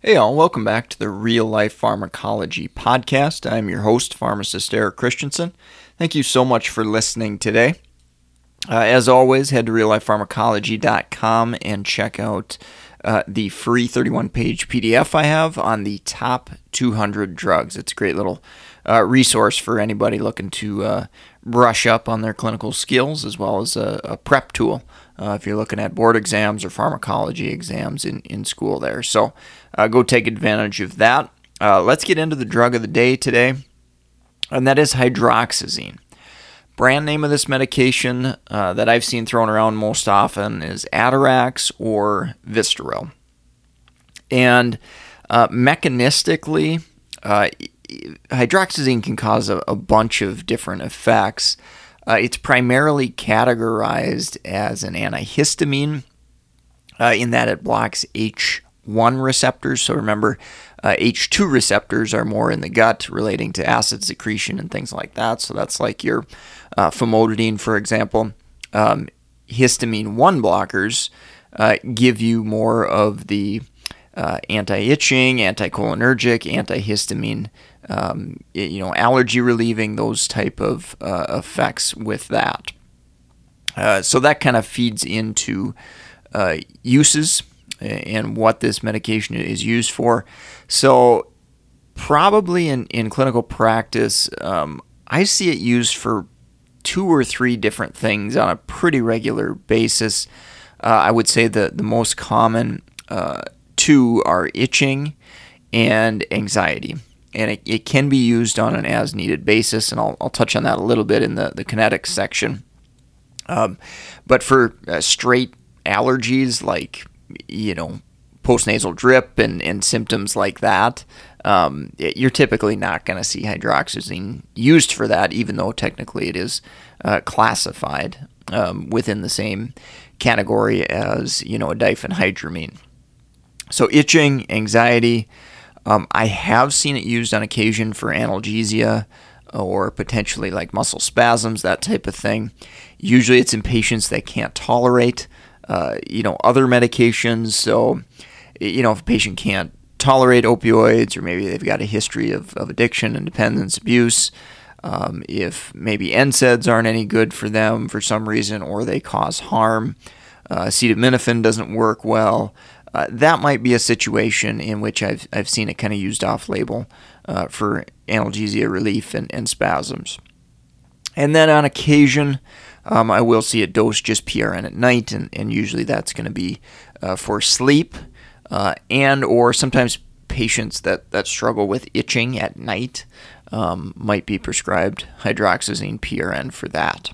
Hey, all, welcome back to the Real Life Pharmacology Podcast. I'm your host, pharmacist Eric Christensen. Thank you so much for listening today. Uh, as always, head to reallifepharmacology.com and check out uh, the free 31 page PDF I have on the top 200 drugs. It's a great little uh, resource for anybody looking to uh, brush up on their clinical skills as well as a, a prep tool uh, if you're looking at board exams or pharmacology exams in, in school there. So uh, go take advantage of that. Uh, let's get into the drug of the day today, and that is hydroxyzine. Brand name of this medication uh, that I've seen thrown around most often is Atarax or Vistaril. And mechanistically, uh, hydroxyzine can cause a, a, bunch of different effects. Uh, it's primarily categorized as an antihistamine uh, in that it blocks H1 receptors. So remember, uh, H2 receptors are more in the gut relating to acid secretion and things like that. So that's like your uh, famotidine, for example. Um, histamine 1 blockers uh, give you more of the uh, anti-itching, anticholinergic, antihistamine, um, you know, allergy relieving, those type of uh, effects with that. Uh, so that kind of feeds into uh, uses and what this medication is used for. So probably in, in clinical practice, um, I see it used for two or three different things on a pretty regular basis. Uh, I would say the, the most common uh, two are itching and anxiety. And it, it can be used on an as needed basis, and I'll, I'll touch on that a little bit in the, the kinetics section. Um, but for uh, straight allergies like, you know, postnasal drip and, and symptoms like that, um, you're typically not going to see hydroxyzine used for that, even though technically it is uh, classified um, within the same category as, you know, a diphenhydramine. So itching, anxiety. Um, I have seen it used on occasion for analgesia or potentially like muscle spasms, that type of thing. Usually, it's in patients that can't tolerate, uh, you know, other medications. So, you know, if a patient can't tolerate opioids, or maybe they've got a history of, of addiction and dependence abuse, um, if maybe NSAIDs aren't any good for them for some reason, or they cause harm, uh, acetaminophen doesn't work well. Uh, that might be a situation in which I've, I've seen it kind of used off label uh, for analgesia relief and, and spasms. And then on occasion, um, I will see it dose just PRN at night, and, and usually that's going to be uh, for sleep uh, and or sometimes patients that, that struggle with itching at night um, might be prescribed hydroxyzine PRN for that.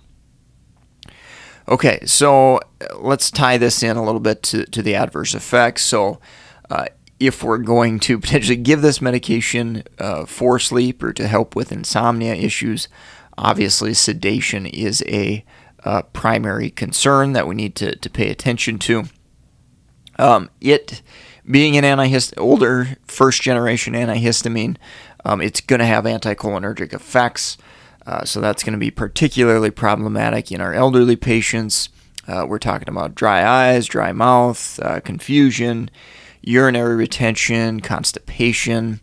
Okay, so uh, let's tie this in a little bit to, to the adverse effects. So, uh, if we're going to potentially give this medication uh, for sleep or to help with insomnia issues, obviously sedation is a uh, primary concern that we need to, to pay attention to. Um, it being an antihist- older first generation antihistamine, um, it's going to have anticholinergic effects. Uh, so that's going to be particularly problematic in our elderly patients. Uh, we're talking about dry eyes, dry mouth, uh, confusion, urinary retention, constipation,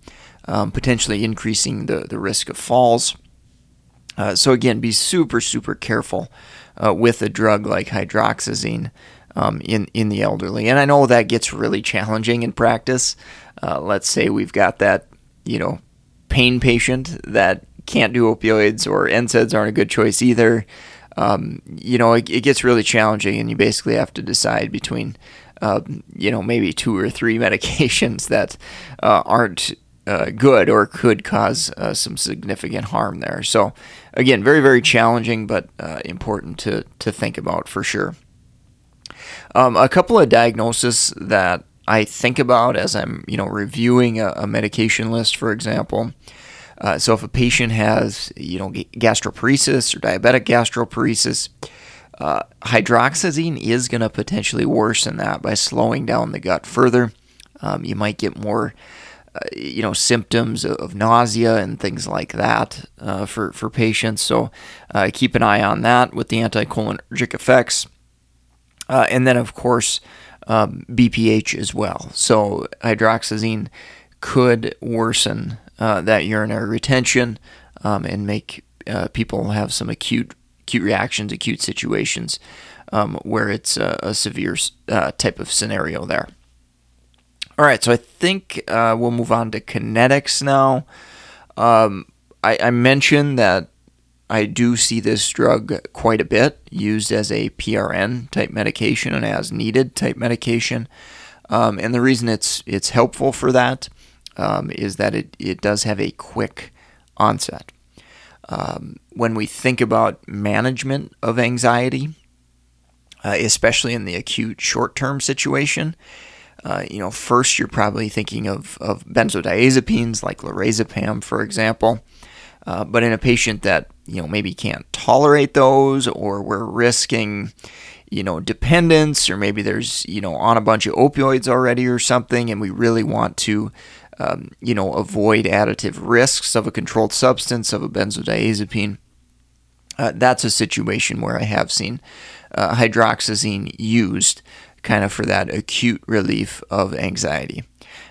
um, potentially increasing the, the risk of falls. Uh, so, again, be super, super careful uh, with a drug like hydroxyzine um, in, in the elderly. And I know that gets really challenging in practice. Uh, let's say we've got that, you know, pain patient that can't do opioids or NSAIDs aren't a good choice either. Um, you know, it, it, gets really challenging, and you basically have to decide between, uh, you know, maybe two or three medications that uh, aren't uh, good or could cause uh, some significant harm there. So, again, very, very challenging, but uh, important to, to think about for sure. Um, a couple of diagnoses that I think about as I'm, you know, reviewing a, a medication list, for example. Uh, so if a patient has, you know, gastroparesis or diabetic gastroparesis, uh, hydroxyzine is going to potentially worsen that by slowing down the gut further. Um, you might get more, uh, you know, symptoms of nausea and things like that uh, for for patients. So uh, keep an eye on that with the anticholinergic effects, uh, and then of course um, BPH as well. So hydroxyzine could worsen uh, that urinary retention um, and make people have some acute acute reactions, acute situations um, where it's a, a severe uh, type of scenario there. All right, so I think uh, we'll move on to kinetics now. Um, I, I, mentioned that I do see this drug quite a bit used as a PRN type medication and as needed type medication. Um, and the reason it's it's helpful for that um, is that it, it does have a quick onset. Um, when we think about management of anxiety, uh, especially in the acute short term situation, uh, you know, first you're probably thinking of, of benzodiazepines like lorazepam, for example. Uh, but in a patient that you know maybe can't tolerate those, or we're risking, you know, dependence, or maybe there's you know on a bunch of opioids already or something, and we really want to um, you know, avoid additive risks of a controlled substance, of a benzodiazepine. Uh, that's a situation where I have seen uh, hydroxyzine used kind of for that acute relief of anxiety.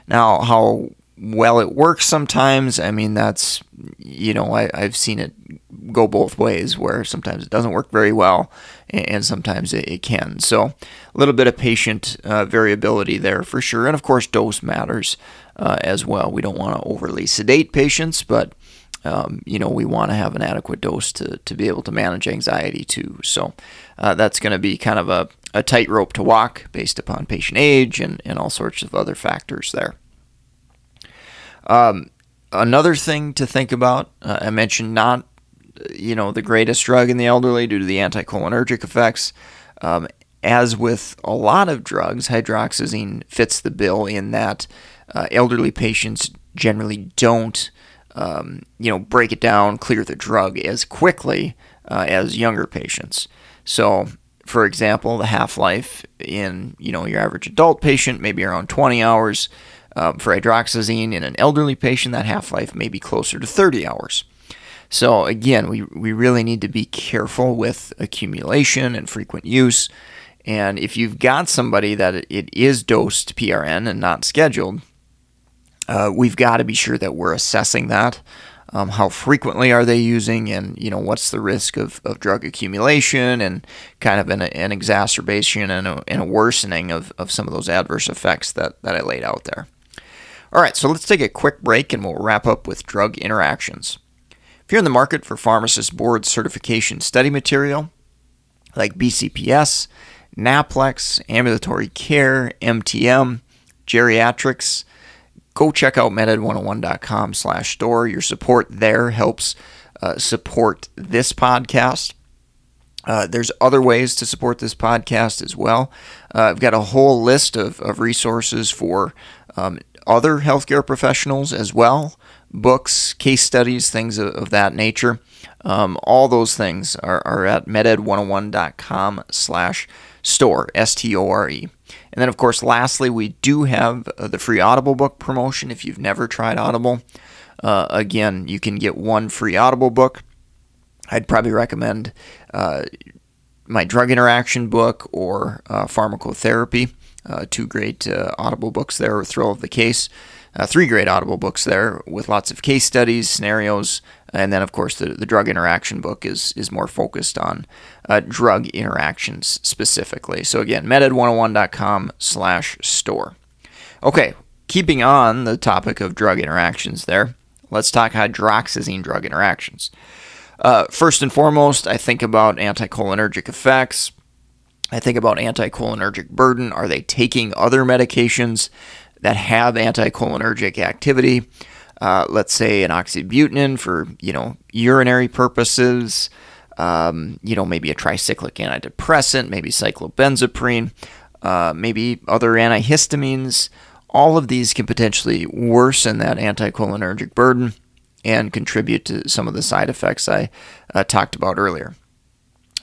Now, how well it works sometimes, I mean, that's, you know, I, have seen it go both ways where sometimes it doesn't work very well and sometimes it, it can. So, a little bit of patient uh, variability there for sure. And of course, dose matters uh, as well. We don't want to overly sedate patients, but um, you know we want to have an adequate dose to, to be able to manage anxiety too. So uh, that's going to be kind of a, a tightrope to walk based upon patient age and, and all sorts of other factors there. Um, another thing to think about, uh, I mentioned not you know the greatest drug in the elderly due to the anticholinergic effects. Um, as with a lot of drugs, hydroxyzine fits the bill in that uh, elderly patients generally don't, um, you know, break it down, clear the drug as quickly uh, as younger patients. So, for example, the half-life in you know your average adult patient maybe around 20 hours. Um, for hydroxyzine in an elderly patient, that half-life may be closer to 30 hours. So again, we, we really need to be careful with accumulation and frequent use. And if you've got somebody that it is dosed PRN and not scheduled, uh, we've got to be sure that we're assessing that. Um, how frequently are they using, and you know what's the risk of, of drug accumulation, and kind of an, an exacerbation and a, and a worsening of, of some of those adverse effects that, that I laid out there. All right, so let's take a quick break and we'll wrap up with drug interactions. If you're in the market for pharmacist board certification study material like BCPS, NAPLEX, ambulatory care, MTM, geriatrics, go check out meded101.com slash store. Your support there helps uh, support this podcast. Uh, there's other ways to support this podcast as well. Uh, I've got a whole list of, of resources for um, other healthcare professionals as well books, case studies, things of, of that nature. Um, all those things are, are at meded101.com slash store, S-T-O-R-E. And then, of course, lastly, we do have uh, the free Audible book promotion. If you've never tried Audible, uh, again, you can get one free Audible book. I'd probably recommend uh, my drug interaction book or uh, pharmacotherapy. Uh, two great uh, Audible books there, Thrill of the Case. three great Audible books there with lots of case studies, scenarios, and then, of course, the, the drug interaction book is, is more focused on uh, drug interactions specifically. So again, meded101.com slash store. Okay, keeping on the topic of drug interactions there, let's talk hydroxyzine drug interactions. Uh, first and foremost, I think about anticholinergic effects. I think about anticholinergic burden. Are they taking other medications that have anticholinergic activity? Uh, let's say an oxybutynin for you know urinary purposes, um, you know maybe a tricyclic antidepressant, maybe cyclobenzaprine. uh, maybe other antihistamines. All of these can potentially worsen that anticholinergic burden and contribute to some of the side effects I uh, talked about earlier.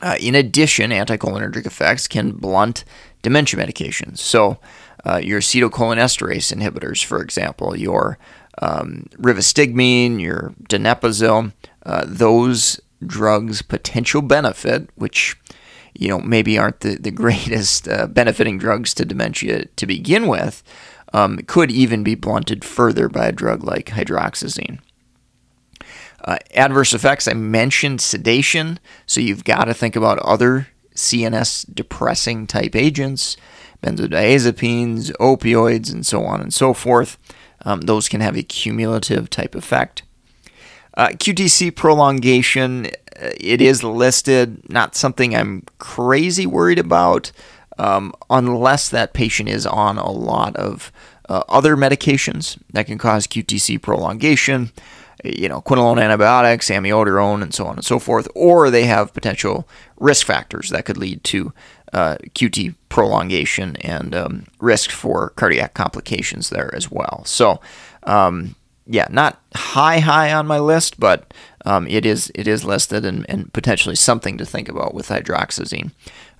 Uh, in addition, anticholinergic effects can blunt dementia medications. So, uh, your acetylcholinesterase inhibitors, for example, your um, rivastigmine, your donepezil, uh, those drugs' potential benefit, which you know maybe aren't the the greatest uh, benefiting drugs to dementia to begin with, um, could even be blunted further by a drug like hydroxyzine. Uh, adverse effects, I mentioned sedation, so you've got to think about other CNS depressing type agents, benzodiazepines, opioids, and so on and so forth. Um, those can have a cumulative type effect. Uh, QTC prolongation, uh, it is listed, not something I'm crazy worried about, um, unless that patient is on a lot of uh, other medications that can cause QTC prolongation you know, quinolone antibiotics, amiodarone, and so on and so forth, or they have potential risk factors that could lead to uh, QT prolongation and um, risk for cardiac complications there as well. So, um, yeah, not high high on my list, but um, it is it is listed and, and, potentially something to think about with hydroxyzine,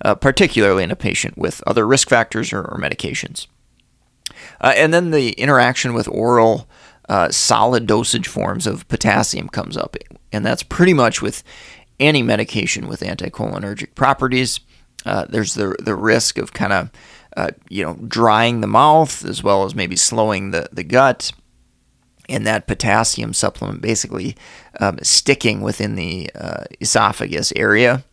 uh, particularly in a patient with other risk factors or, or medications. Uh, and then the interaction with oral uh, solid dosage forms of potassium comes up. And that's pretty much with any medication with anticholinergic properties. Uh, there's the, the risk of kind of, uh, you know, drying the mouth as well as maybe slowing the, the gut. And that potassium supplement basically um, sticking within the uh, esophagus area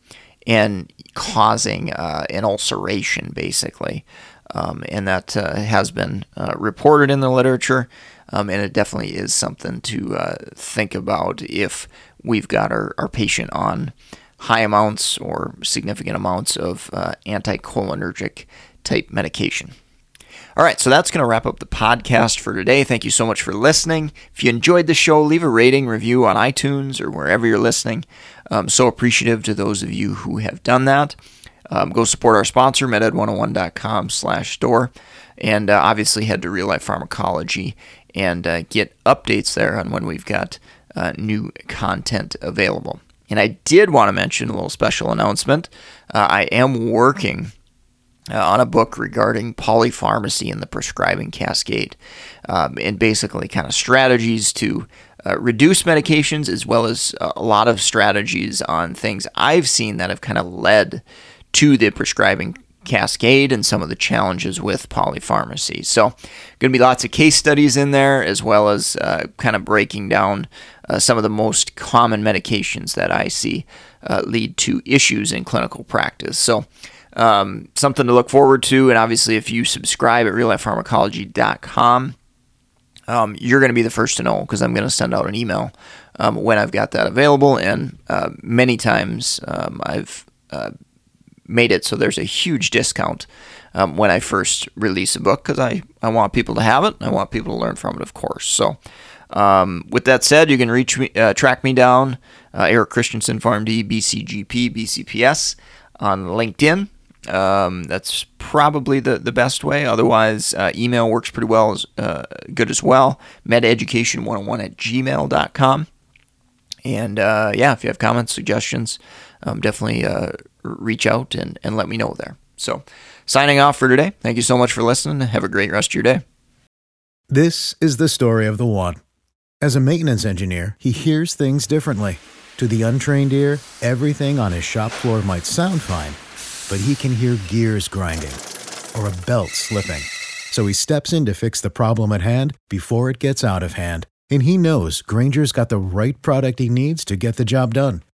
and causing uh, an ulceration, basically. Um, and that uh, has been reported in the literature. Um, and it definitely is something to think about if we've got our, our patient on high amounts or significant amounts of uh, anticholinergic type medication. All right, so that's going to wrap up the podcast for today. Thank you so much for listening. If you enjoyed the show, leave a rating, review on iTunes or wherever you're listening. I'm so appreciative to those of you who have done that. Um, go support our sponsor, meded101.com slash store. And uh, obviously head to Real Life Pharmacology and uh, get updates there on when we've got uh, new content available. And I did want to mention a little special announcement. Uh, I am working uh, on a book regarding polypharmacy and the prescribing cascade, um, and basically kind of strategies to uh, reduce medications as well as a lot of strategies on things I've seen that have kind of led to the prescribing cascade and some of the challenges with polypharmacy. So, going to be lots of case studies in there, as well as uh, kind of breaking down uh, some of the most common medications that I see uh, lead to issues in clinical practice. So, um, something to look forward to. And obviously, if you subscribe at reallifepharmacology.com, um, you're going to be the first to know because I'm going to send out an email um, when I've got that available. And uh, many times um, I've uh, made it so there's a huge discount um, when I first release a book because I, I want people to have it. I want people to learn from it, of course. So, um, with that said, you can reach me, uh, track me down, uh, Eric Christensen, PharmD, BCGP, BCPS on LinkedIn. Um, that's probably the, the best way. Otherwise, uh, email works pretty well, as, uh, good as well. MedEducation101 at gmail.com. And uh, yeah, if you have comments, suggestions, um, definitely uh, reach out and, and let me know there. So, signing off for today. Thank you so much for listening. Have a great rest of your day. This is the story of the one. As a maintenance engineer, he hears things differently. To the untrained ear, everything on his shop floor might sound fine, but he can hear gears grinding or a belt slipping. So he steps in to fix the problem at hand before it gets out of hand. And he knows Grainger's got the right product he needs to get the job done,